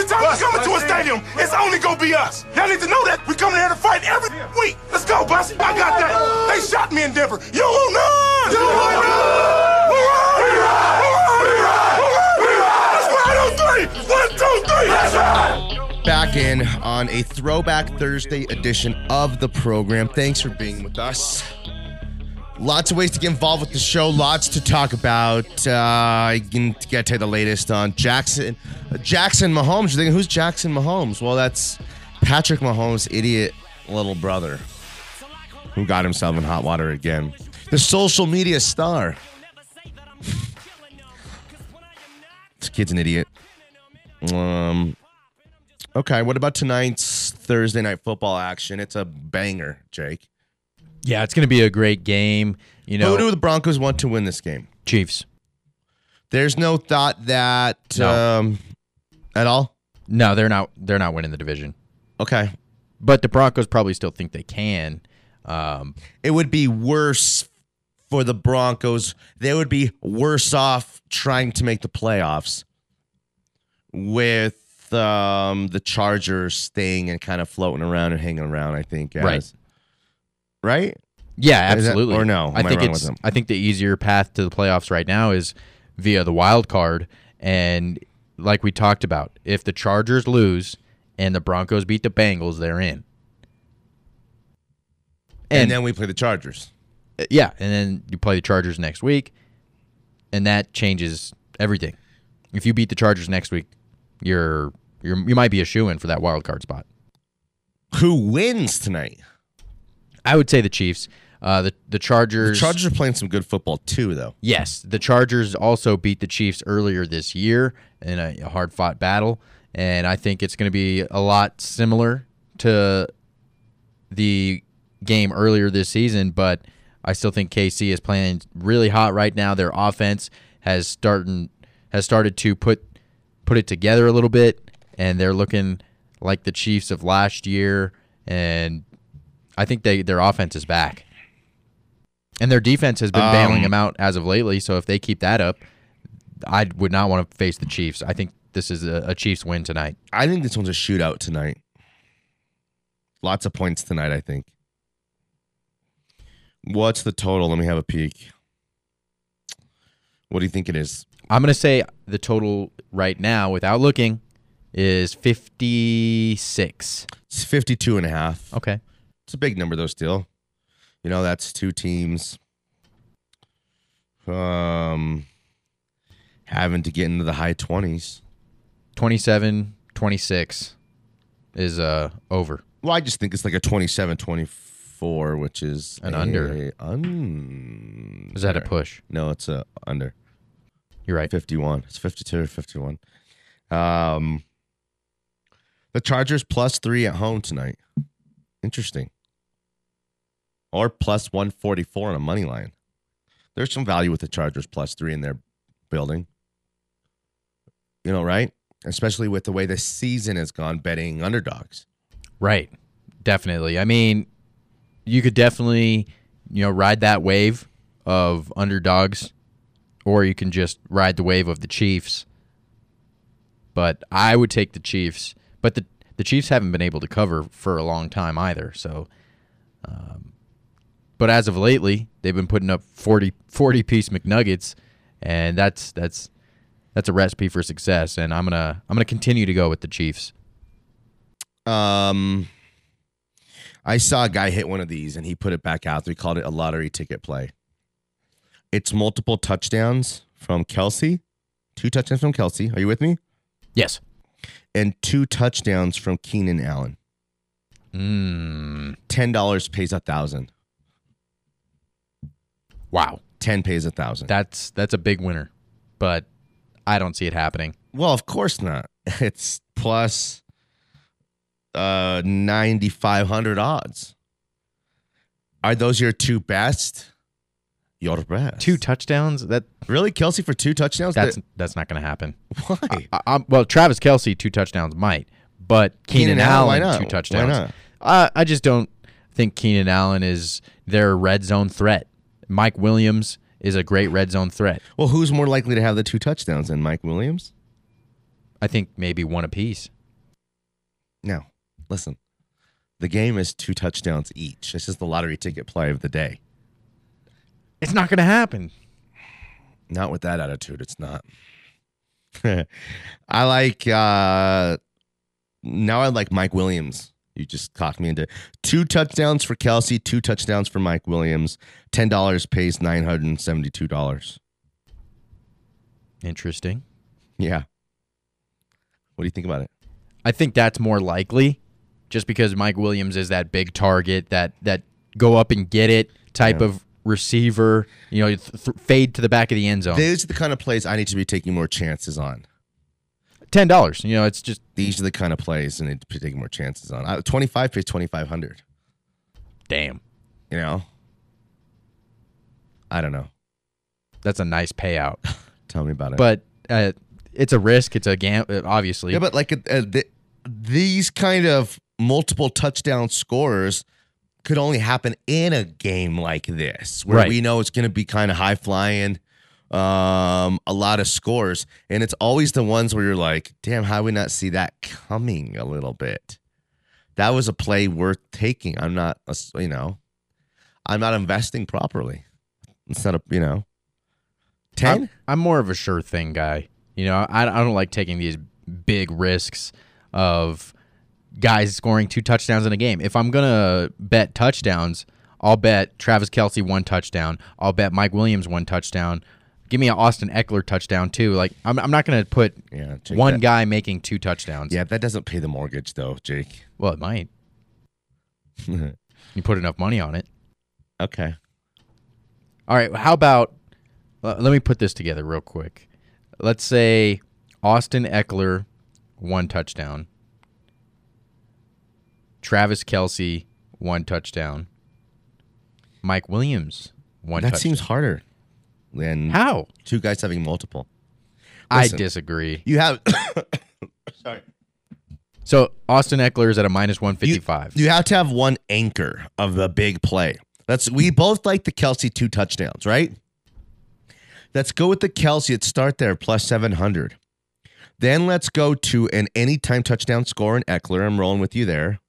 Every time we come into a stadium, it's only gonna be us. Y'all need to know that. We come here to fight every week. Let's go, Bussy. I got that. They shot me in Denver. You want none. You want none. We ride. We ride. We ride. Let's ride on three. One, two, three. Let's ride. Back in on a throwback Thursday edition of the program. Thanks for being with us. Lots of ways to get involved with the show. Lots to talk about. Uh, I can get to the latest on Jackson. Jackson Mahomes. You're thinking, who's Jackson Mahomes? Well, that's Patrick Mahomes' idiot little brother, who got himself in hot water again. The social media star. this kid's an idiot. Um. Okay, what about tonight's Thursday night football action? It's a banger, Jake. Yeah, it's going to be a great game. You know, Who do the Broncos want to win this game? Chiefs. There's no thought that No. um, at all. No, they're not. They're not winning the division. Okay, But the Broncos probably still think they can. Um, it would be worse for the Broncos. They would be worse off trying to make the playoffs with um, the Chargers staying and kind of floating around and hanging around. I think, as- Right. Right. yeah, Is that- absolutely. or no? I I think wrong it's. with them? I think the easier path to the playoffs right now is via the wild card, and like we talked about, if the Chargers lose and the Broncos beat the Bengals, they're in. And, And, then we play the Chargers. Uh, yeah, and then you play the Chargers next week, and that changes everything. If you beat the Chargers next week, you're you're you might be a shoe in for that wild card spot. Who wins tonight? I would say the Chiefs. Uh, the the The Chargers. Chargers are playing some good football too, though. Yes, the Chargers also beat the Chiefs earlier this year in a, a hard fought battle, and I think it's going to be a lot similar to the game earlier this season. But I still think KC is playing really hot right now. Their offense has started has started to put put it together a little bit, and they're looking like the Chiefs of last year. And I think they their offense is back. And their defense has been Um, bailing them out as of lately. So if they keep that up, I would not want to face the Chiefs. I think this is a, a Chiefs win tonight. I think this one's a shootout tonight. Lots of points tonight, I think. What's the total? Let me have a peek. What do you think it is? I'm going to say the total right now, without looking, is 56. It's 52 and a half. Okay. It's a big number, though, still. You know, that's two teams um, having to get into the high 20s. 27 26 is uh over. Well, I just think it's like a 27 24, which is An a- under. Un- Is that a push? No, it's a under. You're right. 51. It's 52 or 51. Um, the Chargers plus three at home tonight. Interesting. Or plus 144 on a money line. There's some value with the Chargers plus three in their building. You know, right? Especially with the way the season has gone betting underdogs. Right. Definitely. I mean, you could definitely, you know, ride that wave of underdogs or you can just ride the wave of the Chiefs. But I would take the Chiefs. But the the Chiefs haven't been able to cover for a long time either. So um, but as of lately, they've been putting up 40, 40 piece McNuggets and that's that's that's a recipe for success and I'm to I'm to continue to go with the Chiefs. Um, I saw a guy hit one of these and he put it back out. We called it a lottery ticket play. It's multiple touchdowns from Kelce, two touchdowns from Kelce. Are you with me? Yes. And two touchdowns from Keenan Allen. Mm. Ten dollars pays a thousand. Wow. Ten pays a thousand. That's that's a big winner. But I don't see it happening. well, of course not. It's plus uh ninety five hundred odds. Are those your two best? Your best. Two touchdowns? That really Kelce for two touchdowns? that's That- that's not going to happen. why? I, I'm- well, Travis Kelce two touchdowns might, but Keenan, Keenan Allen, Allen two Why touchdowns. not? Uh, I just don't think Keenan Allen is their red zone threat. Mike Williams is a great red zone threat. Well, who's more likely to have the two touchdowns than Mike Williams? I think maybe one apiece. Now, listen. The game is two touchdowns each. This is the lottery ticket play of the day. It's not going to happen. Not with that attitude, it's not. I like uh now I like Mike Williams. You just cocked me into two touchdowns for Kelce, two touchdowns for Mike Williams. Ten dollars pays nine hundred and seventy-two dollars. Interesting. Yeah. What do you think about it? I think that's more likely just because Mike Williams is that big target, that that go up and get it type Yeah. of receiver, you know, th- th- fade to the back of the end zone. These are the kind of plays I need to be taking more chances on. $10, you know, it's just These are the kind of plays and need to taking more chances on. Uh, Twenty-five pays twenty-five hundred. damn. You know. I don't know. That's a nice payout. Tell me about it. but uh, it's a risk, it's a gam uh, obviously. Yeah, but like uh, th- these kind of multiple touchdown scores could only happen in a game like this, where Right. we know it's going to be kind of high flying, um, a lot of scores, and it's always the ones where you're like, "Damn, how did we not see that coming a little bit?" That was a play worth taking. I'm not, a you know, I'm not investing properly. It's not a, you know, ten. I'm, I'm more of a sure thing guy. You know, I, I don't like taking these big risks of guys scoring two touchdowns in a game. If I'm gonna bet touchdowns, I'll bet Travis Kelce one touchdown. I'll bet Mike Williams one touchdown. Give me an Austin Ekeler touchdown too. Like I'm, I'm not gonna put Yeah, Jake, one that- guy making two touchdowns. Yeah, that doesn't pay the mortgage though, Jake. Well, it might. You put enough money on it. okay. All right. How about? Let me put this together real quick. Let's say Austin Ekeler, one touchdown. Travis Kelce, one touchdown. Mike Williams, one. That touchdown. seems harder than how two guys having multiple. I disagree. You have sorry. So Austin Ekeler is at a minus one fifty five. You have to have one anchor of the big play. Let's we both like the Kelce two touchdowns, right? Let's go with the Kelce. Let's start there plus seven hundred. Then let's go to an anytime touchdown score in Ekeler. I'm rolling with you there.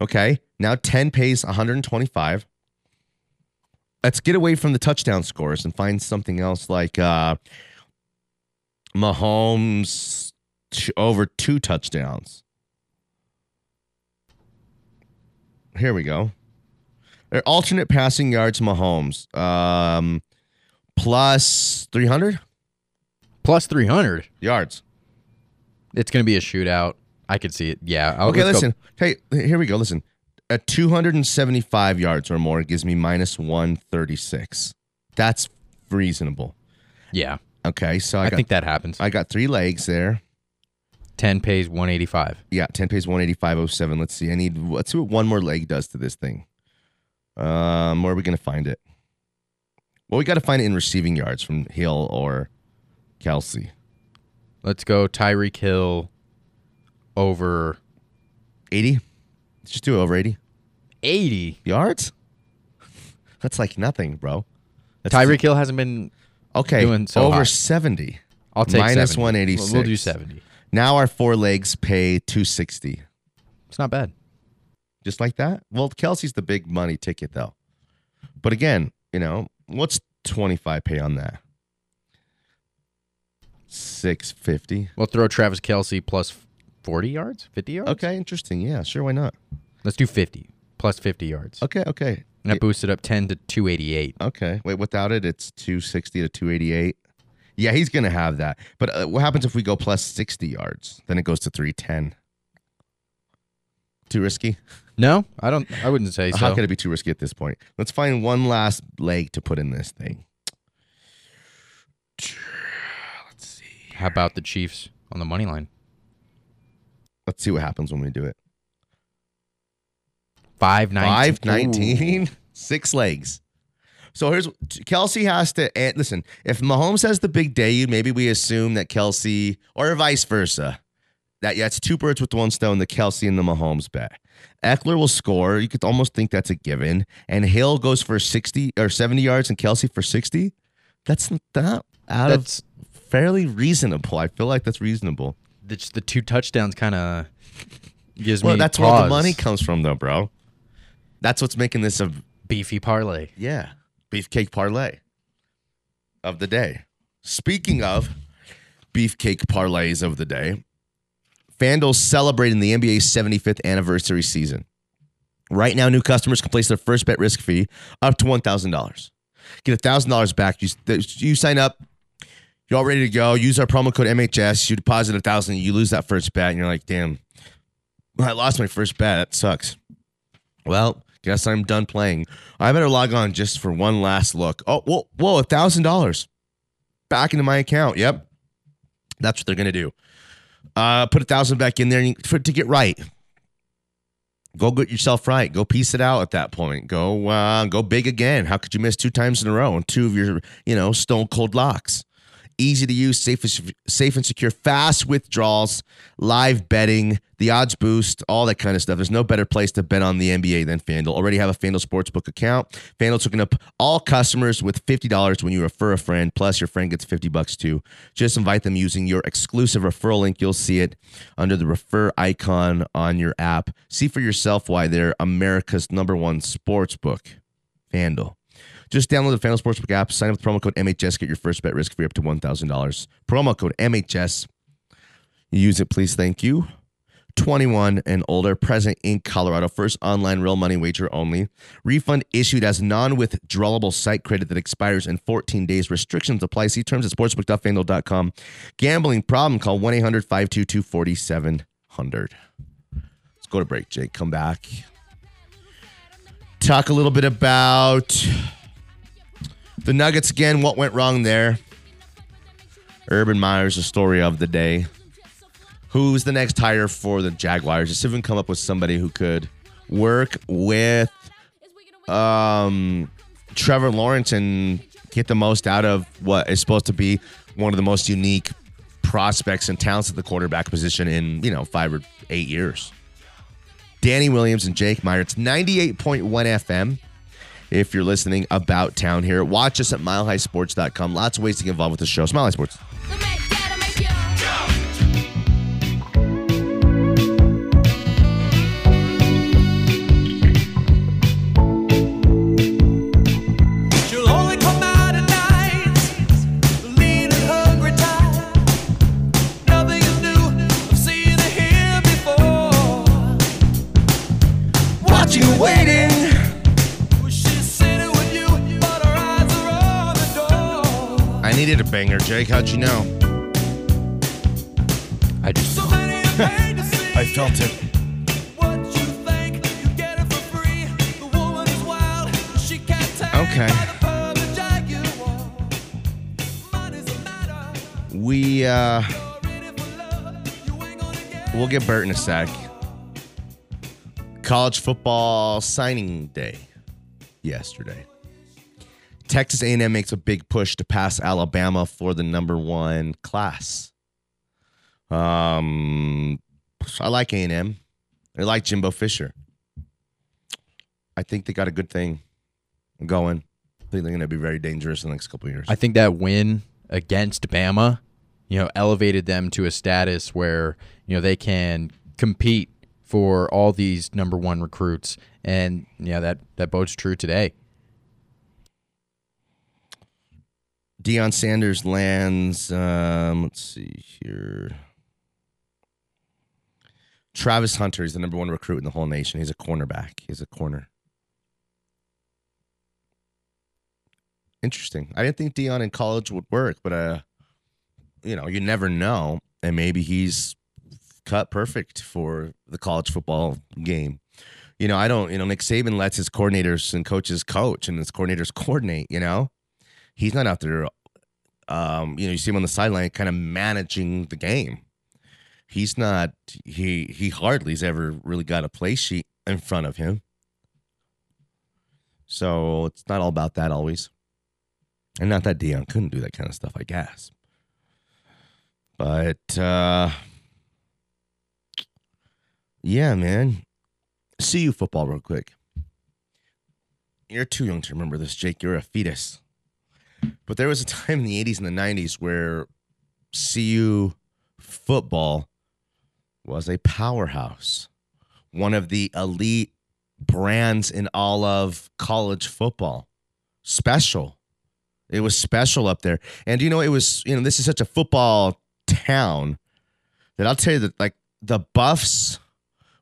Okay. Now 10 pays 125. Let's get away from the touchdown scores and find something else like uh Mahomes t- over two touchdowns. Here we go. Their alternate passing yards, Mahomes, um, plus 300 plus three hundred. yards. It's going to be a shootout. I could see it. Yeah. I'll, Okay, let's go- listen. Hey, here we go. Listen. At 275 yards or more, gives me minus 136. That's reasonable. Yeah. Okay, so I, I, got think that happens. I got three legs there. Ten pays one eighty five. Yeah, 10 pays 185.07. Let's see. I need let's see what one more leg does to this thing. Um, where are we gonna find it? Well, we got to find it in receiving yards from Hill or Kelce. Let's go Tyreek Hill over 80. Let's just do it over 80 eighty. yards. That's like nothing, bro. That's Tyreek Hill hasn't been. Okay, doing so over high. 70. I'll take Minus 70. 186. We'll do seventy. Now our four legs pay 260. It's not bad. Just like that? Well, Kelce's the big money ticket, though. But again, you know, what's 25 pay on that? 650. We'll throw Travis Kelce plus forty yards, fifty yards. Okay, interesting. Yeah, sure. Why not? Let's do fifty plus fifty yards. Okay, okay. And that boosted up ten to two eighty eight. Okay. Wait, without it, it's 260 to 288. Yeah, he's going to have that. But uh, what happens if we go plus 60 yards? Then it goes to 310. Too risky? No, I don't. I wouldn't say so. How could it be too risky at this point? Let's find one last leg to put in this thing. Let's see. How about the Chiefs on the money line? Let's see what happens when we do it. Five nineteen. 519, six legs. So here's Kelce has to and listen. If Mahomes has the big day, maybe we assume that Kelce or vice versa. That yeah, it's two birds with one stone. The Kelce and the Mahomes bet. Ekeler will score. You could almost think that's a given. And Hill goes for sixty or seventy yards, and Kelce for sixty. That's not out That's of fairly reasonable. I feel like that's reasonable. the, the two touchdowns kind of gives Well, me Well, that's where the money comes from, though, bro. That's what's making this a beefy parlay. yeah beefcake parlay of the day. Speaking of beefcake parlays of the day, FanDuel's celebrating the NBA's 75th anniversary season. Right now, new customers can place their first bet risk fee up to $1,000. Get $1,000 back. You, you sign up, you're all ready to go. Use our promo code MHS. You deposit 1000 you lose that first bet, and you're like, damn, I lost my first bet. That sucks. Well, guess I'm done playing. I better log on just for one last look. Oh, whoa, whoa, a $1,000 back into my account. Yep. That's what they're to do. Uh, put a thousand back in there for, to get right. Go get yourself right. Go piece it out at that point. Go uh, go big again. How could you miss two times in a row and two of your you know stone cold locks? Easy to use, safe, safe and secure, fast withdrawals, live betting, the odds boost, all that kind of stuff. There's no better place to bet on the NBA than FanDuel. Already have a FanDuel Sportsbook account. FanDuel's hooking up all customers with $50 when you refer a friend, plus your friend gets 50 bucks too. Just invite them using your exclusive referral link. You'll see it under the refer icon on your app. See for yourself why they're America's number one sportsbook. FanDuel. Just download the FanDuel Sportsbook app, sign up with promo code MHS, get your first bet risk free up to $1,000. Promo code MHS. Use it, please. Thank you. 21 and older, present in Colorado. First online real money wager only. Refund issued as non withdrawable site credit that expires in 14 days. Restrictions apply. See terms at sportsbook.fanduel.com. Gambling problem, call 1 800 522 4700. Let's go to break, Jake. Come back. Talk a little bit about the Nuggets again. What went wrong there? Urban Meyer's the story of the day. Who's the next hire for the Jaguars? Just see if we can come up with somebody who could work with um, Trevor Lawrence and get the most out of what is supposed to be one of the most unique prospects and talents at the quarterback position in, you know, five or eight years. Danny Williams and Jake Meyer. It's 98.1 FM if you're listening about town here. Watch us at milehighsports.com. Lots of ways to get involved with the show. Smile High Sports. Banger, Jake. How'd you know? I just So many are paid to see I felt it. what you think. You get it for free. The woman is wild. She can't take Okay. by the perfect jaguar. Money's a matter. We uh You're in it for love. You ain't gonna get we'll get Bert in a sec. College football signing day yesterday. Texas A&M makes a big push to pass Alabama for the number one class. Um, I like A&M. I like Jimbo Fisher. I think they got a good thing going. I think they're going to be very dangerous in the next couple years. I think that win against Bama, you know, elevated them to a status where, you know, they can compete for all these number one recruits. And, yeah, that, that bodes true today. Deion Sanders lands. Um, let's see here. Travis Hunter is the number one recruit in the whole nation. He's a cornerback. He's a corner. Interesting. I didn't think Deion in college would work, but uh, you know, you never know, and maybe he's cut perfect for the college football game. You know, I don't. You know, Nick Saban lets his coordinators and coaches coach, and his coordinators coordinate. You know, he's not out there. Um, you know, you see him on the sideline, kind of managing the game. He's not. He he hardly's ever really got a play sheet in front of him. So it's not all about that always. And not that Deion couldn't do that kind of stuff, I guess. But uh yeah, man. CU football real quick. You're too young to remember this, Jake. You're a fetus. But there was a time in the 80s and the 90s where CU football was a powerhouse, one of the elite brands in all of college football. Special. It was special up there. And you know, it was, you know, this is such a football town that I'll tell you that like the Buffs,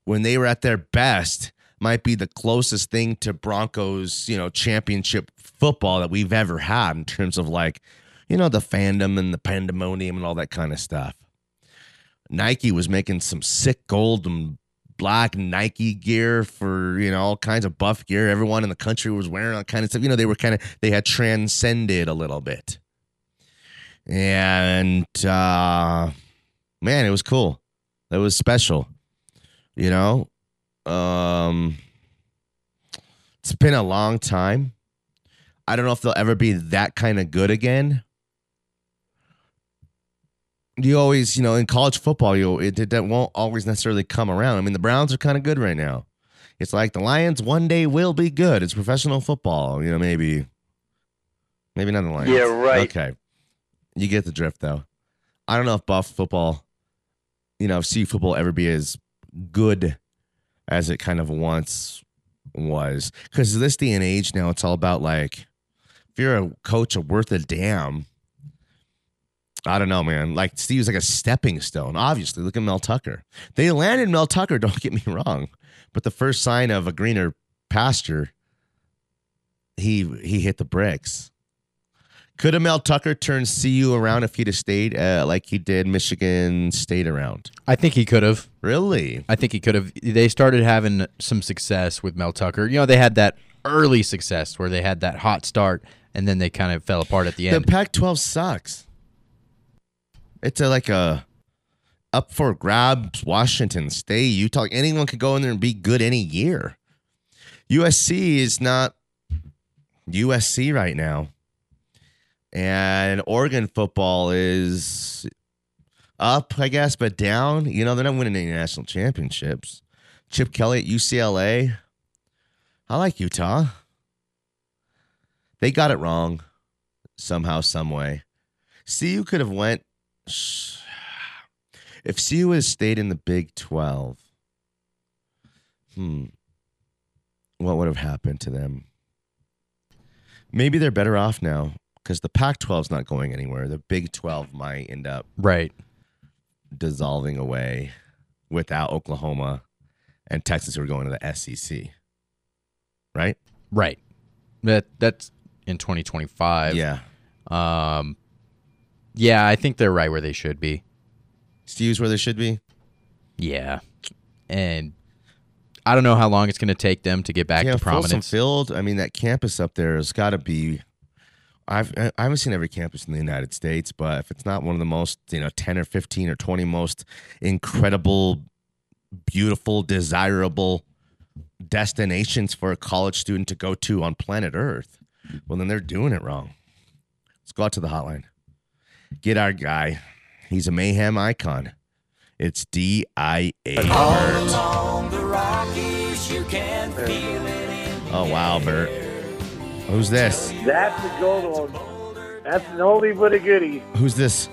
when they were at their best, might be the closest thing to Broncos, you know, championship football that we've ever had in terms of like, you know, the fandom and the pandemonium and all that kind of stuff. Nike was making some sick gold and black Nike gear for, you know, all kinds of buff gear. Everyone in the country was wearing all kind of stuff. You know, they were kind of, they had transcended a little bit. And, uh, man, it was cool. It was special. You know, um, it's been a long time. I don't know if they'll ever be that kind of good again. You always, you know, in college football, you it, it, that won't always necessarily come around. I mean, the Browns are kind of good right now. It's like the Lions one day will be good. It's professional football, you know, maybe, maybe not the Lions. Yeah, right. Okay, you get the drift, though. I don't know if Buff football, you know, if C football ever be as good as it kind of once was. Because this day and age now, it's all about like, if you're a coach of worth a damn, I don't know, man. Like Steve's like a stepping stone. Obviously, look at Mel Tucker. They landed Mel Tucker. Don't get me wrong, but the first sign of a greener pasture, he he hit the bricks. Could have Mel Tucker turned CU around if he'd have stayed uh, like he did Michigan State around? I think he could have. Really? I think he could have. They started having some success with Mel Tucker. You know, they had that early success where they had that hot start, and then they kind of fell apart at the end. The end. Pac-12 sucks. It's a, like a up for grabs. Washington State, Utah, anyone could go in there and be good any year. USC is not USC right now, and Oregon football is up, I guess, but down. You know, they're not winning any national championships. Chip Kelly at UCLA. I like Utah. They got it wrong somehow, some way. CU could have went. If CU had stayed in the Big Twelve, hmm, what would have happened to them? Maybe they're better off now because the Pac-12 is not going anywhere. The Big Twelve might end up right. dissolving away without Oklahoma and Texas who are going to the SEC. Right? Right. That that's in 2025. Yeah. Um. Yeah, I think they're right where they should be. Steve's where they should be. Yeah, and I don't know how long it's going to take them to get back yeah, to Folsom prominence. Field. I mean, that campus up there has got to be. I've I haven't seen every campus in the United States, but if it's not one of the most, you know, ten or fifteen or twenty most incredible, beautiful, desirable destinations for a college student to go to on planet Earth, well, then they're doing it wrong. Let's go out to the hotline. Get our guy. He's a mayhem icon. It's D I A. Bert. Oh wow, Bert. Who's this? That's a gold one. That's an oldie but a goodie. Who's this?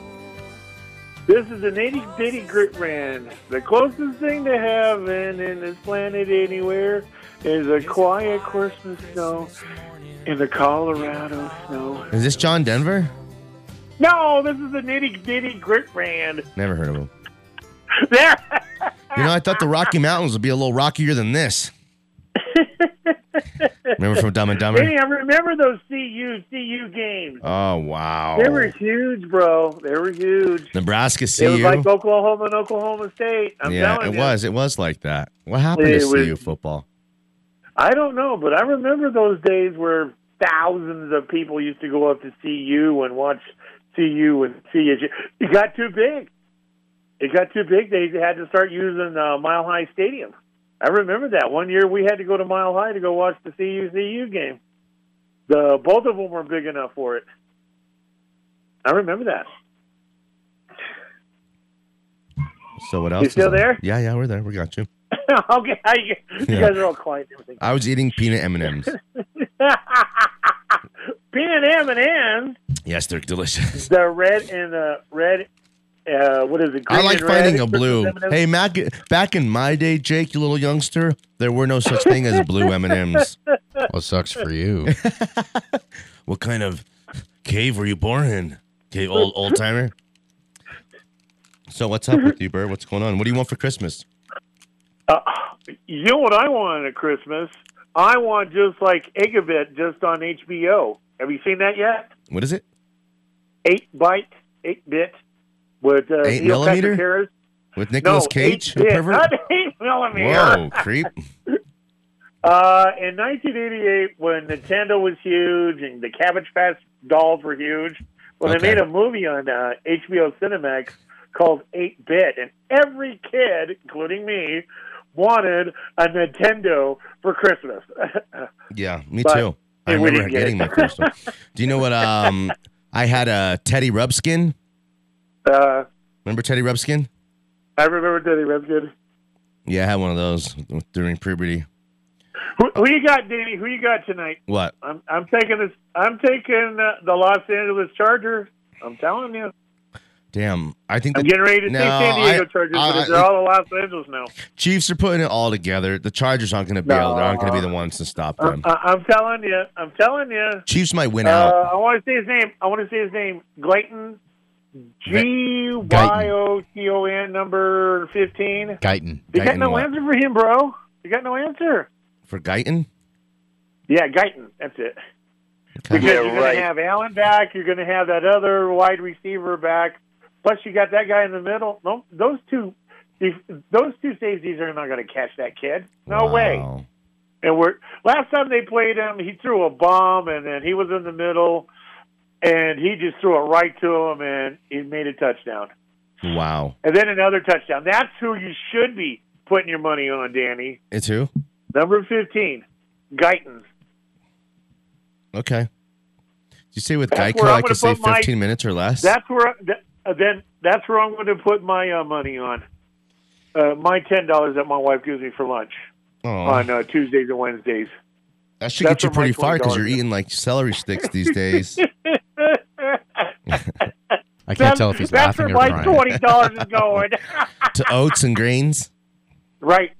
This is an itty bitty grit brand. The closest thing to heaven in this planet anywhere is a quiet Christmas snow in the Colorado snow. Is this John Denver? No, this is an itty bitty grit brand. Never heard of him. There. You know, I thought the Rocky Mountains would be a little rockier than this. Remember from Dumb and Dumber? Hey, I remember those CU CU games. Oh wow. They were huge, bro. They were huge. Nebraska CU, It was like Oklahoma and Oklahoma State. I'm yeah, telling it you. was. It was like that. What happened It to was- CU football? I don't know, but I remember those days where thousands of people used to go up to see you and watch CU and CSU. It got too big. It got too big. They had to start using uh, Mile High Stadium. I remember that one year we had to go to Mile High to go watch the CU CU game. The both of them were big enough for it. I remember that. So what else? is still there? Yeah, yeah, we're there. We got you. okay, how you, you Yeah. guys are all quiet. everything. I was eating peanut M and M's. Peanut M and M's. Yes, they're delicious. The red and the red uh, what is it? I like and red finding a blue. Hey, Mac, back in my day, Jake, you little youngster, there were no such thing as blue M and M's. Well, sucks for you. What kind of cave were you born in? Cave old old timer. So what's up with you, Bird? What's going on? What do you want for Christmas? Uh, you know what I want at Christmas? I want just like Egabit just on HBO. Have you seen that yet? What is it? Eight byte, eight bit with uh, Eight Neil millimeter? Patrick Harris. With Nicolas no, Cage, eight bit, not eight millimeter. Whoa, creep. Uh, in 1988, when Nintendo was huge and the Cabbage Patch dolls were huge, well, Okay. they made a movie on uh, HBO Cinemax called 8 Bit, and every kid, including me, wanted a Nintendo for Christmas. Yeah, me But- too. I remember get getting it. my first one. Do you know what? Um, I had a Teddy Ruxpin. uh, Remember Teddy Ruxpin? I remember Teddy Ruxpin. Yeah, I had one of those during puberty. Who, who you got, Danny? Who you got tonight? What? I'm I'm taking this. I'm taking uh, the Los Angeles Chargers. I'm telling you. Damn, I think I'm the getting ready to No, say San Diego I- Chargers, I- but they're all in Los Angeles now. Chiefs are putting it all together. The Chargers aren't going to be able. They aren't going to be the ones to stop them. I, I'm telling you. I'm telling you. Chiefs might win Uh, out. I want to say his name. I want to say his name. Glayton. G Y O T O N number fifteen. Guyton. You got Guyton no what? answer for him, bro. You got no answer. For Guyton? Yeah, Guyton. That's it. Okay. Because you're going to have Allen back. You're going to have that other wide receiver back. Plus, you got that guy in the middle. No, those two, those two safeties are not going to catch that kid. No way. And we're last time they played him, he threw a bomb, and then he was in the middle, and he just threw it right to him, and he made a touchdown. Wow. And then another touchdown. That's who you should be putting your money on, Danny. It's who? Number fifteen, Guyton. Okay. Did you say with That's Geico I could save put my- 15 minutes or less? That's where that, then that's where I'm going to put my uh, money on. Uh, my ten dollars that my wife gives me for lunch on uh, Tuesdays and Wednesdays. that should that's get you where my pretty far because you're eating like celery sticks these days. I can't tell if he's that's laughing where or my crying. twenty dollars is going. to oats and grains. right.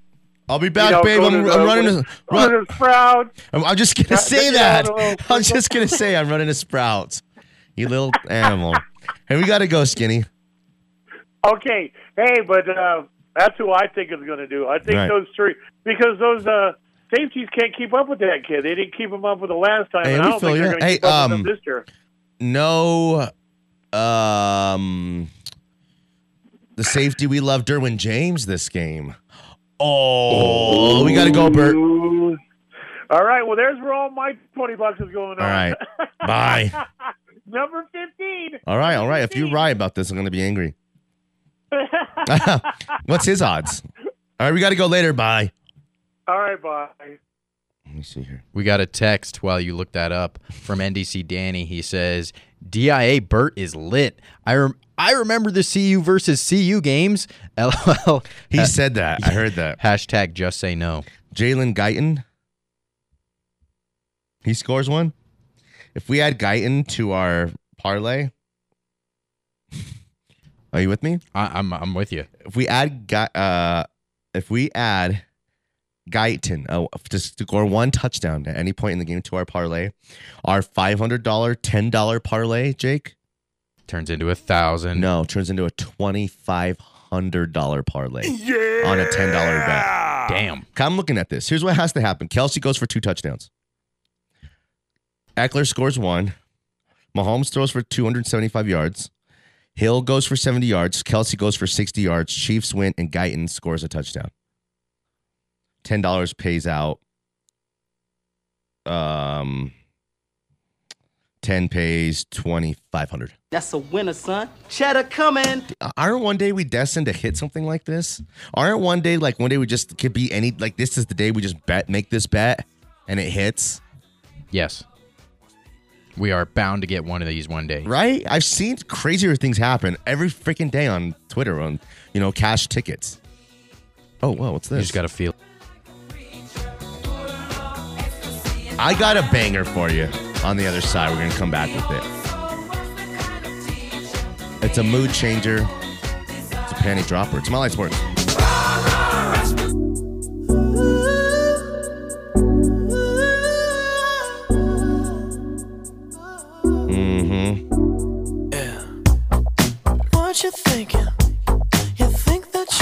I'll be You back, know, babe. go I'm, to I'm the- running a. Go Run, to the I'm, I'm just gonna Yeah, say you know, that. the little I'm just gonna say I'm running a Sprouts. You little animal. Hey, we gotta go, Skinny. Okay. Hey, but uh, that's who I think is going to do. I think Right. those three because those uh, safeties can't keep up with that kid. They didn't keep him up with the last time, Hey, and I don't think they're going to Hey, keep up with um, them this year. No, um, the safety we love, Derwin James, this game. Oh, we gotta go, Bert. All right. Well, there's where all my twenty bucks is going on. All right, bye. Number fifteen. All right, all right. If you're right about this, I'm gonna be angry. What's his odds? All right, we gotta go later. Bye. All right. Bye. Let me see here. We got a text while you look that up from NDC Danny. He says, "DIA Bert is lit. I rem- I remember the CU versus CU games. LOL. He said that. I heard that. hashtag just say no. Jalen Guyton. He scores one. If we add Guyton to our parlay, are you with me? I, I'm I'm with you. If we add Guy, uh, if we add Guyton uh, to score one touchdown at any point in the game to our parlay, our five hundred dollar, ten dollar parlay, Jake, Turns into a thousand. no, turns into a twenty five hundred dollar parlay on a ten dollar bet. Damn. I'm looking at this. Here's what has to happen. Kelce goes for two touchdowns. Ekeler scores one. Mahomes throws for 275 yards. Hill goes for 70 yards. Kelce goes for 60 yards. Chiefs win, and Guyton scores a touchdown. $10 pays out. Um, 10 pays 2500 That's a winner, son. Cheddar coming. aren't one day we destined to hit something like this? Aren't one day like one day we just could be any like this is the day we just bet make this bet and it hits, Yes. We are bound to get one of these one day. right? I've seen crazier things happen every freaking day on Twitter on you know cash tickets. Oh whoa, what's this? You just got to feel. I got a banger for you on the other side. We're gonna come back with it. It's a mood changer. It's a panty dropper. It's my light sports.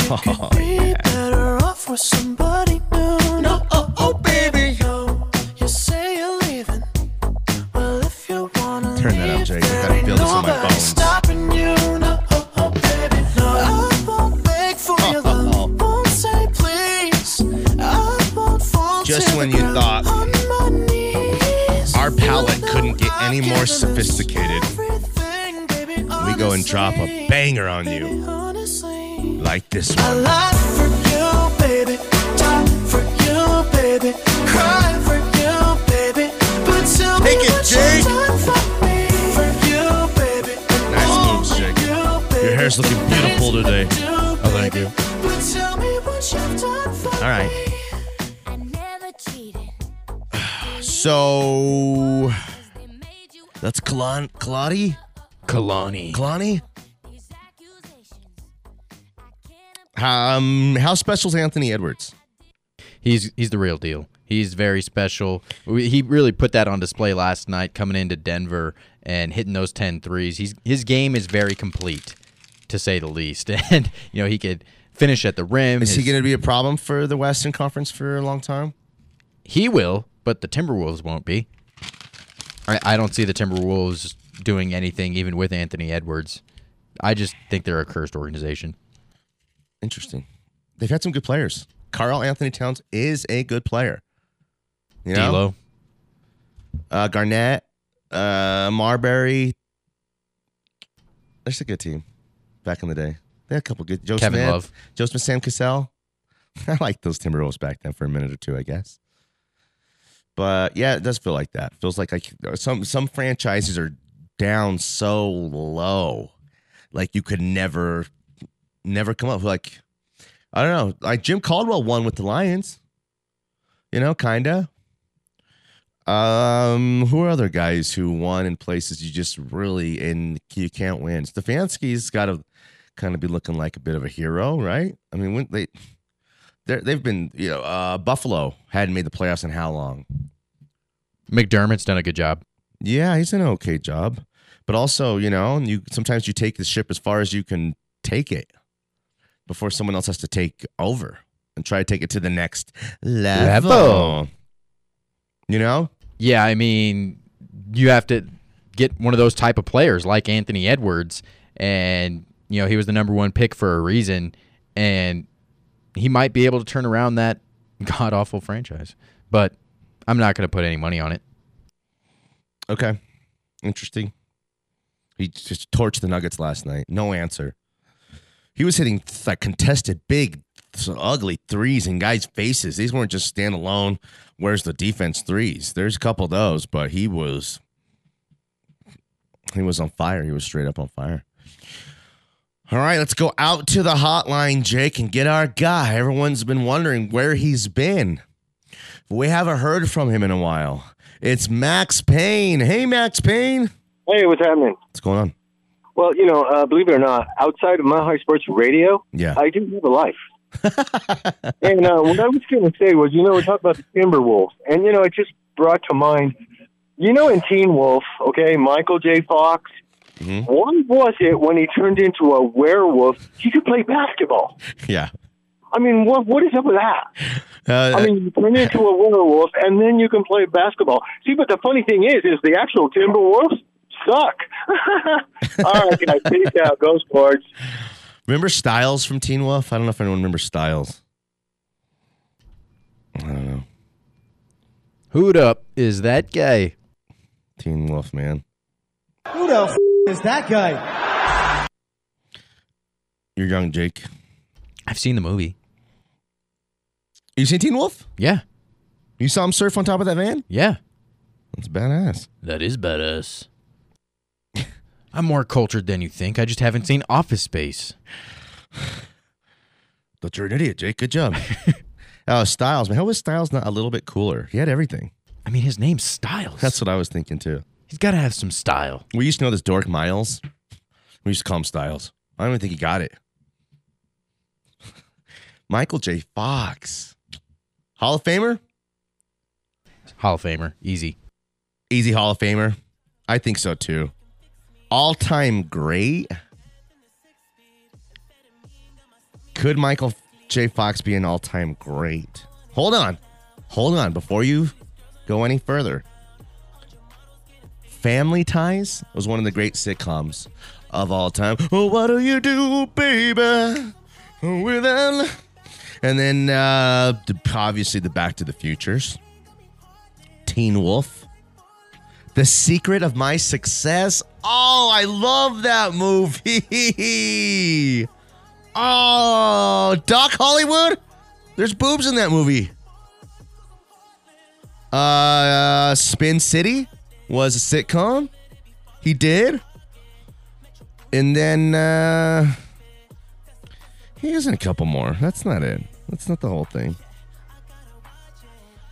Think could be better off with somebody new? No, oh, oh, baby. No, you say you're leaving. Well, if you wanna Turn that up, Jake. I gotta feel this in my nobody bones. Stopping you? No, oh, oh, baby. No, I won't beg for your love. Won't say please. I won't fall Just when you thought on my knees. our palate couldn't get any more sophisticated, everything, baby, we go and drop a banger on you Honestly, like this I one. lie for you, baby. Die for you, baby. Cry for you, baby. But tell Take me it, what Jake. for me. For you, baby. Nice All moves, Jake. you, Your baby. hair's looking beautiful today. Oh, thank you. But tell me what you've done for All right. me. I never cheated. So They made you that's Kehlani. Kehlani? Kehlani. Kehlani? Um, how special is Anthony Edwards? He's he's the real deal. He's very special. We- He really put that on display last night coming into Denver and hitting those 10 threes. He's his game is very complete to say the least. And you know, he could finish at the rim. Is he going to be a problem for the Western Conference for a long time? He will, but the Timberwolves won't be. I, I don't see the Timberwolves doing anything even with Anthony Edwards. I just think they're a cursed organization. Interesting. They've had some good players. Karl-Anthony Towns is a good player. You know, D'Lo. uh, Garnett, uh, Marbury. That's a good team. Back in the day, they had a couple good. Joe Kevin Smith, Love. Joe Smith, Sam Cassell. I like those Timberwolves back then for a minute or two, I guess. But yeah, it does feel like that. Feels like like some some franchises are down so low, like you could never, never come up. Like I don't know, like Jim Caldwell won with the Lions. You know, kinda. Um, who are other guys who won in places you just really and you can't win? Stefanski's got to kind of be looking like a bit of a hero, right? I mean, when they they've been, you know, uh, Buffalo hadn't made the playoffs in how long? McDermott's done a good job. Yeah, he's done an okay job, but also, you know, you sometimes you take the ship as far as you can take it before someone else has to take over and try to take it to the next level. Level. You know, Yeah, I mean, you have to get one of those type of players like Anthony Edwards, and you know he was the number one pick for a reason, and he might be able to turn around that god awful franchise. But I'm not going to put any money on it. Okay. Interesting. He just torched the Nuggets last night. No answer. He was hitting like contested big, ugly threes in guys' faces. These weren't just standalone. Where's the defense threes? There's a couple of those, but he was he was on fire. He was straight up on fire. All right, let's go out to the hotline, Jake, and get our guy. Everyone's been wondering where he's been. We haven't heard from him in a while. It's Max Payne. Hey, Max Payne. Hey, what's happening? What's going on? Well, you know, uh, believe it or not, outside of my high sports radio, Yeah. I do have a life. and uh, what I was going to say was, you know, we talked about the Timberwolves, and you know, it just brought to mind, you know, in Teen Wolf, okay, Michael J. Fox. Mhm. Why was it when he turned into a werewolf, he could play basketball? yeah. I mean, what what is up with that? Uh, I mean, you turn into a werewolf, and then you can play basketball. See, but the funny thing is, is the actual Timberwolves suck. All right, guys, peace out. Go sports. remember Styles from Teen Wolf? I don't know if anyone remembers Styles. I don't know. Who'd up is that guy? Teen Wolf, man. Who the f- is that guy? You're young, Jake. I've seen the movie. You seen Teen Wolf? Yeah, You saw him surf on top of that van? yeah, That's badass. that is badass. I'm more cultured than you think. I just haven't seen Office Space. But you're an idiot, Jake. Good job. oh, Styles, man. How was Styles not a little bit cooler? He had everything. I mean, his name's Styles. That's what I was thinking too. He's got to have some style. We used to know this dork Miles. We used to call him Styles. I don't even think he got it. Michael J. Fox. Hall of Famer? Hall of Famer, easy. Easy Hall of Famer. I think so too. All time great. Could Michael J. Fox be an all time great? Hold on. Hold on. Before you go any further, Family Ties was one of the great sitcoms of all time. Oh, what do you do, baby? Without. And then uh, obviously the Back to the Futures. Teen Wolf. The Secret of My Success. Oh, I love that movie. oh, Doc Hollywood. There's boobs in that movie. Uh, Spin City was a sitcom. He did. And then uh he was in a couple more. That's not it. That's not the whole thing.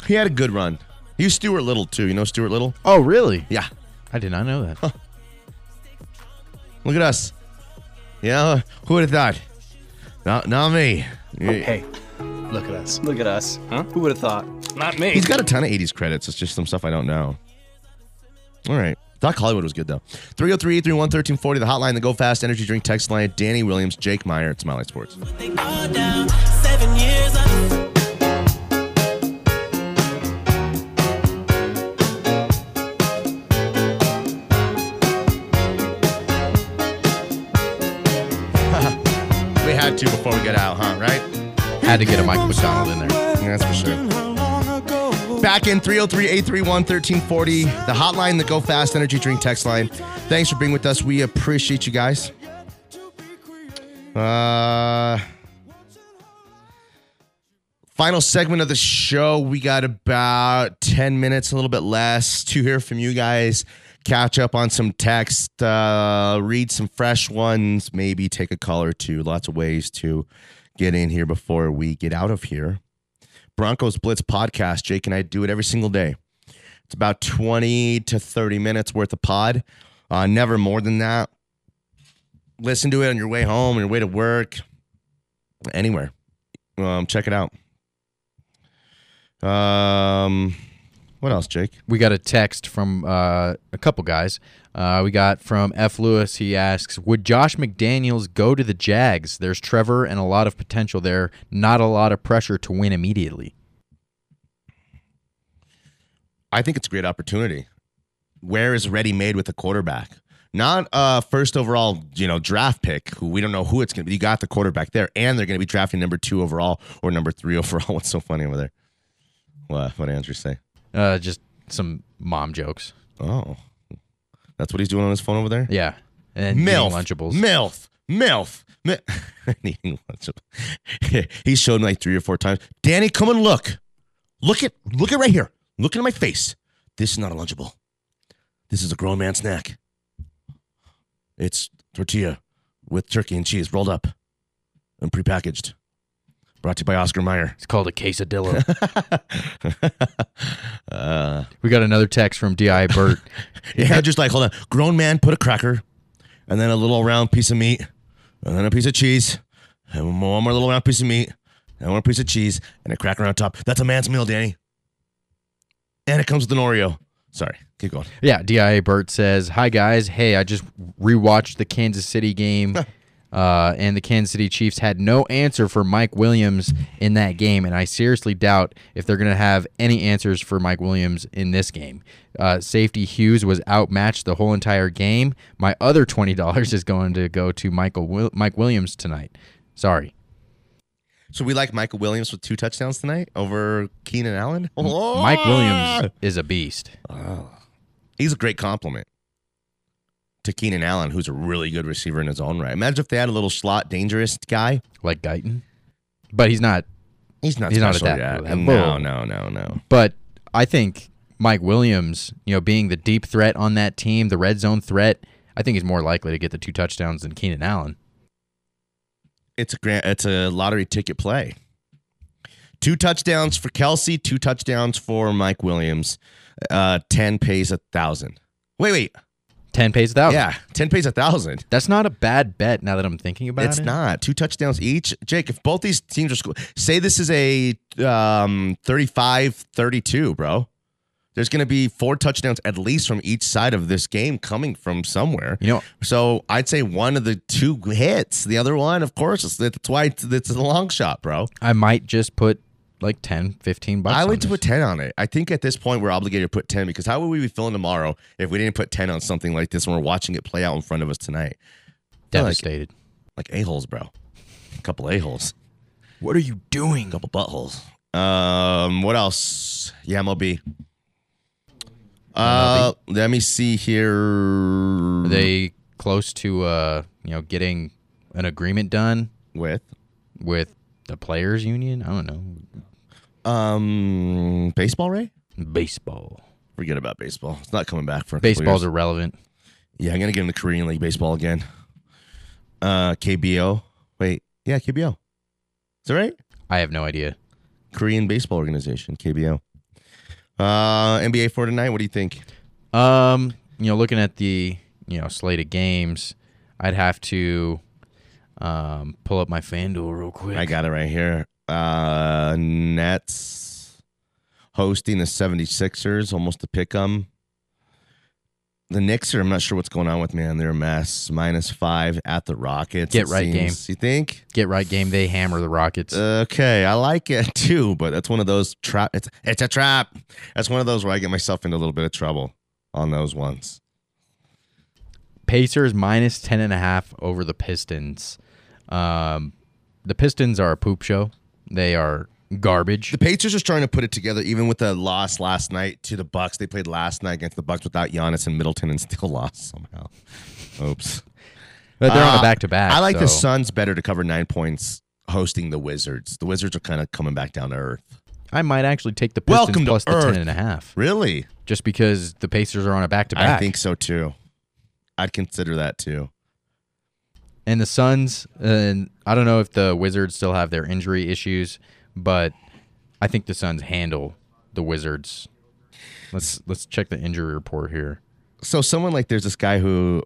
He had a good run. He was Stuart Little too. You know Stuart Little? Oh, really? Yeah. I did not know that. Look at us. Yeah, who would have thought? Not, not me. Oh, hey, look at us. Look at us. Huh? Who would have thought? Not me. He's got a ton of 80s credits. It's just some stuff I don't know. All right. Doc Hollywood was good, though. 303 831 1340, the hotline, the Go Fast Energy Drink text line. Danny Williams, Jake Meyer. It's Mile High Sports. Seven years. To before we get out, huh? Right? Had to get a Michael McDonald in there. Yeah, that's for sure. Back in 303 831 1340, the hotline, the Go Fast Energy Drink text line. Thanks for being with us. We appreciate you guys. Uh, final segment of the show. We got about 10 minutes, a little bit less to hear from you guys. Catch up on some text, uh, read some fresh ones, maybe take a call or two. Lots of ways to get in here before we get out of here. Broncos Blitz podcast. Jake and I do it every single day. It's about 20 to 30 minutes worth of pod, uh, never more than that. Listen to it on your way home, your way to work, anywhere. Um, check it out. Um, what else, Jake? We got a text from uh, a couple guys. Uh, we got from F. Lewis. He asks, "Would Josh McDaniels go to the Jags? There's Trevor and a lot of potential there. Not a lot of pressure to win immediately." I think it's a great opportunity. Where is ready made with a quarterback? Not uh first overall, you know, draft pick who we don't know who it's gonna be. You got the quarterback there, and they're gonna be drafting number two overall or number three overall. What's so funny over there? What what did Andrew say? Uh, just some mom jokes. Oh. That's what he's doing on his phone over there? Yeah, and eating MILF. Lunchables. MILF. MILF. Mi- Eating Lunchables. He's shown me like three or four times. Danny, come and look. Look at look at right here. Look at my face. This is not a Lunchable. This is a grown man snack. It's tortilla with turkey and cheese rolled up and prepackaged. Brought to you by Oscar Mayer. It's called a quesadilla. uh, we got another text from Di Bert. yeah, just like hold on. Grown man put a cracker and then a little round piece of meat and then a piece of cheese and one more little round piece of meat and one piece of cheese and a cracker on top. That's a man's meal, Danny. And it comes with an Oreo. Sorry, keep going. Yeah, DIA Bert says, Hi guys. Hey, I just rewatched the Kansas City game. Uh, and the Kansas City Chiefs had no answer for Mike Williams in that game, and I seriously doubt if they're going to have any answers for Mike Williams in this game. Uh, safety Hughes was outmatched the whole entire game. My other twenty dollars is going to go to Michael Wil- Mike Williams tonight. Sorry, So we like Michael Williams with two touchdowns tonight over Keenan Allen. Oh! Mike Williams is a beast. Oh. He's a great compliment to Keenan Allen, who's a really good receiver in his own right. Imagine if they had a little slot dangerous guy. like Guyton, but he's not. He's not He's not at that level. No, no, no, no. But I think Mike Williams, you know, being the deep threat on that team, the red zone threat, I think he's more likely to get the two touchdowns than Keenan Allen. It's a grant. It's a lottery ticket play. Two touchdowns for Kelce. Two touchdowns for Mike Williams. Uh, ten pays a thousand. Wait, wait. Ten pays a thousand. Yeah, ten pays a thousand. That's not a bad bet now that I'm thinking about It's it. It's not two touchdowns each. Jake, if both these teams are sco- say this is a um 35-32, bro. There's going to be four touchdowns at least from each side of this game coming from somewhere. You know, so I'd say one of the two hits. The other one, of course, that's why it's, it's a long shot, bro. I might just put like 10, 15 bucks. I on to this. put 10 on it. I think at this point we're obligated to put 10 because how would we be feeling tomorrow if we didn't put 10 on something like this when we're watching it play out in front of us tonight? Feel like- devastated. Like, a-holes, bro. A couple a-holes. What are you doing? A couple buttholes. Um, what else? Yeah, MLB. Uh, let me see here. Are they close to uh, you know, getting an agreement done with with the players union? I don't know. Um, baseball, Ray? Baseball. Forget about baseball. It's not coming back for a couple Baseball's years. irrelevant. Yeah, I'm gonna get into Korean League baseball again. Uh, KBO. Wait, yeah, KBO. Is that right? I have no idea. Korean Baseball Organization, KBO. Uh, NBA for tonight. What do you think? Um, you know, looking at the you know slate of games, I'd have to um pull up my FanDuel real quick. I got it right here. Uh, Nets hosting the 76ers, almost a pick 'em. The Knicks are, I'm not sure what's going on with, man. They're a mess. Minus five at the Rockets. Get right game. You think? Get right game. They hammer the Rockets. Okay, I like it too, but that's one of those trap. It's it's a trap. That's one of those where I get myself into a little bit of trouble on those ones. Pacers minus ten and a half over the Pistons. Um, the Pistons are a poop show. They are garbage. The Pacers are trying to put it together, even with the loss last night to the Bucks. They played last night against the Bucks without Giannis and Middleton, and still lost somehow. Oops. But they're on a Uh, back-to-back, I like the Suns better to cover nine points hosting the Wizards. The Wizards are kind of coming back down to earth. I might actually take the Pistons Welcome to plus the Earth. ten and a half. Really? Just because the Pacers are on a back to back. I think so too. I'd consider that too. And the Suns, and I don't know if the Wizards still have their injury issues, but I think the Suns handle the Wizards. Let's let's check the injury report here. So someone like there's this guy who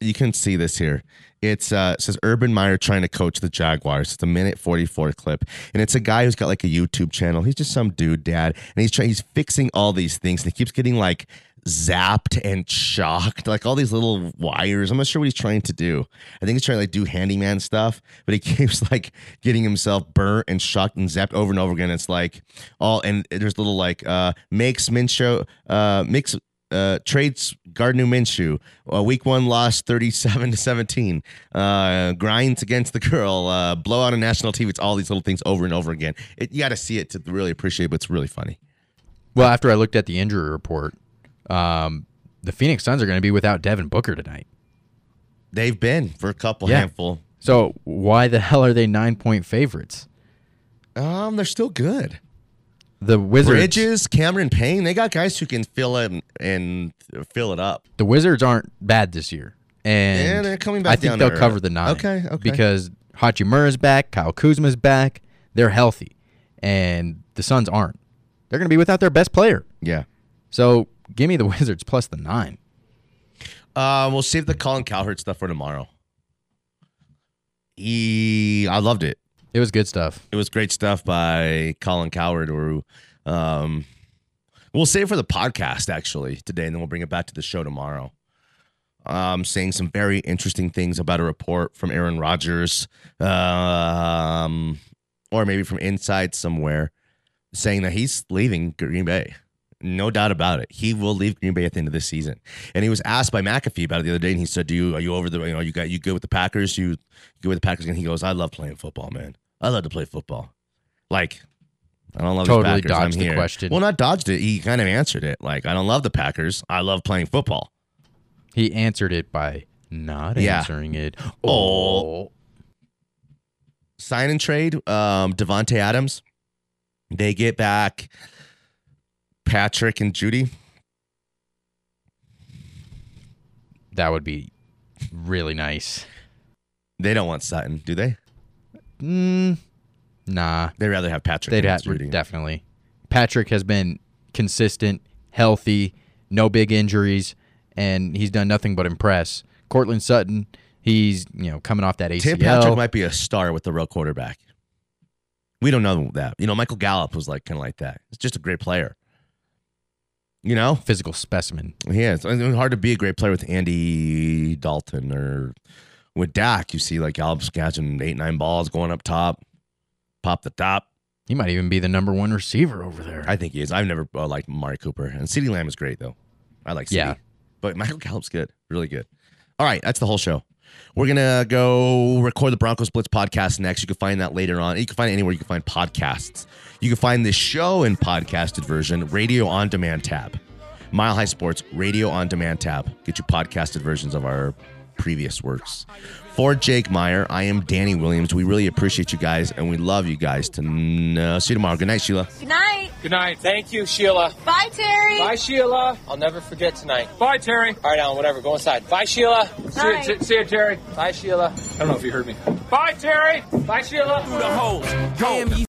you can see this here. It's uh it says Urban Meyer trying to coach the Jaguars. It's a minute 44 clip. And it's a guy who's got like a YouTube channel. He's just some dude, dad. And he's trying he's fixing all these things. And he keeps getting like zapped and shocked, like all these little wires. I'm not sure what he's trying to do. I think he's trying to like do handyman stuff, but he keeps like getting himself burnt and shocked and zapped over and over again. It's like all and there's little like uh makes Minshew uh makes uh, trades Gardner Minshew. Uh, week one loss 37 to 17. Uh, grinds against the girl. Uh, blowout on national TV. It's all these little things over and over again. It, you got to see it to really appreciate, but it's really funny. Well, after I looked at the injury report, um, the Phoenix Suns are going to be without Devin Booker tonight. They've been for a couple Yeah. handful. So why the hell are they nine point favorites? Um, they're still good. The Wizards, Bridges, Cameron Payne, they got guys who can fill it and, and fill it up. the Wizards aren't bad this year, and Yeah, they're coming back I think they'll cover the nine. Okay, okay. Because Hachimura's back, Kyle Kuzma's back. They're healthy, and the Suns aren't. They're going to be without their best player. Yeah. So give me the Wizards plus the nine. Uh, we'll save the Colin Cowherd stuff for tomorrow. He, I loved it. It was good stuff. It was great stuff by Colin Cowherd. Or, um, we'll save for the podcast actually today, and then we'll bring it back to the show tomorrow. Um, saying some very interesting things about a report from Aaron Rodgers, um, or maybe from inside somewhere, saying that he's leaving Green Bay. No doubt about it. He will leave Green Bay at the end of this season. And he was asked by McAfee about it the other day, and he said, "Do you are you over the you know you got you good with the Packers? You, you good with the Packers?" And he goes, "I love playing football, man. I love to play football. Like, I don't love Totally the Packers. dodged I'm the question. Well, not dodged it. He kind of answered it. Like, I don't love the Packers. I love playing football. He answered it by not Yeah. answering it. Oh. Sign and trade. Um, Davante Adams. They get back Patrick and Jeudy. That would be really nice. They don't want Sutton, do they? Mm, nah. They'd rather have Patrick They'd than have Jeudy. definitely. Patrick has been consistent, healthy, no big injuries, and he's done nothing but impress. Courtland Sutton, he's you know coming off that ACL. Tim Patrick might be a star with the real quarterback. We don't know that. You know, Michael Gallup was like kind of like that. He's just a great player. You know, physical specimen. Yeah, it's, hard to be a great player with Andy Dalton or with Dak. You see, like Gallup's catching eight, nine balls going up top, pop the top. He might even be the number one receiver over there. I think he is. I've never uh, liked Amari Cooper, and CeeDee Lamb is great though. I like CeeDee. Yeah. but Michael Gallup's good, really good. All right, that's the whole show. We're gonna go record the Broncos Blitz podcast next. You can find that later on. You can find it anywhere you can find podcasts. You can find this show in podcasted version, radio on demand tab. Mile High Sports radio on demand tab. Get you podcasted versions of our previous works. For Jake Meyer, I am Danny Williams. We really appreciate you guys and we love you guys. To uh, see you tomorrow. Good night, Sheila. Good night. Good night. Thank you, Sheila. Bye, Terry. Bye, Sheila. I'll never forget tonight. Bye, Terry. All right, Alan, whatever. Go inside. Bye, Sheila. Bye. See, you, see you, Terry. Bye, Sheila. I don't know if you heard me. Bye, Terry. Bye, Sheila. Through the hole.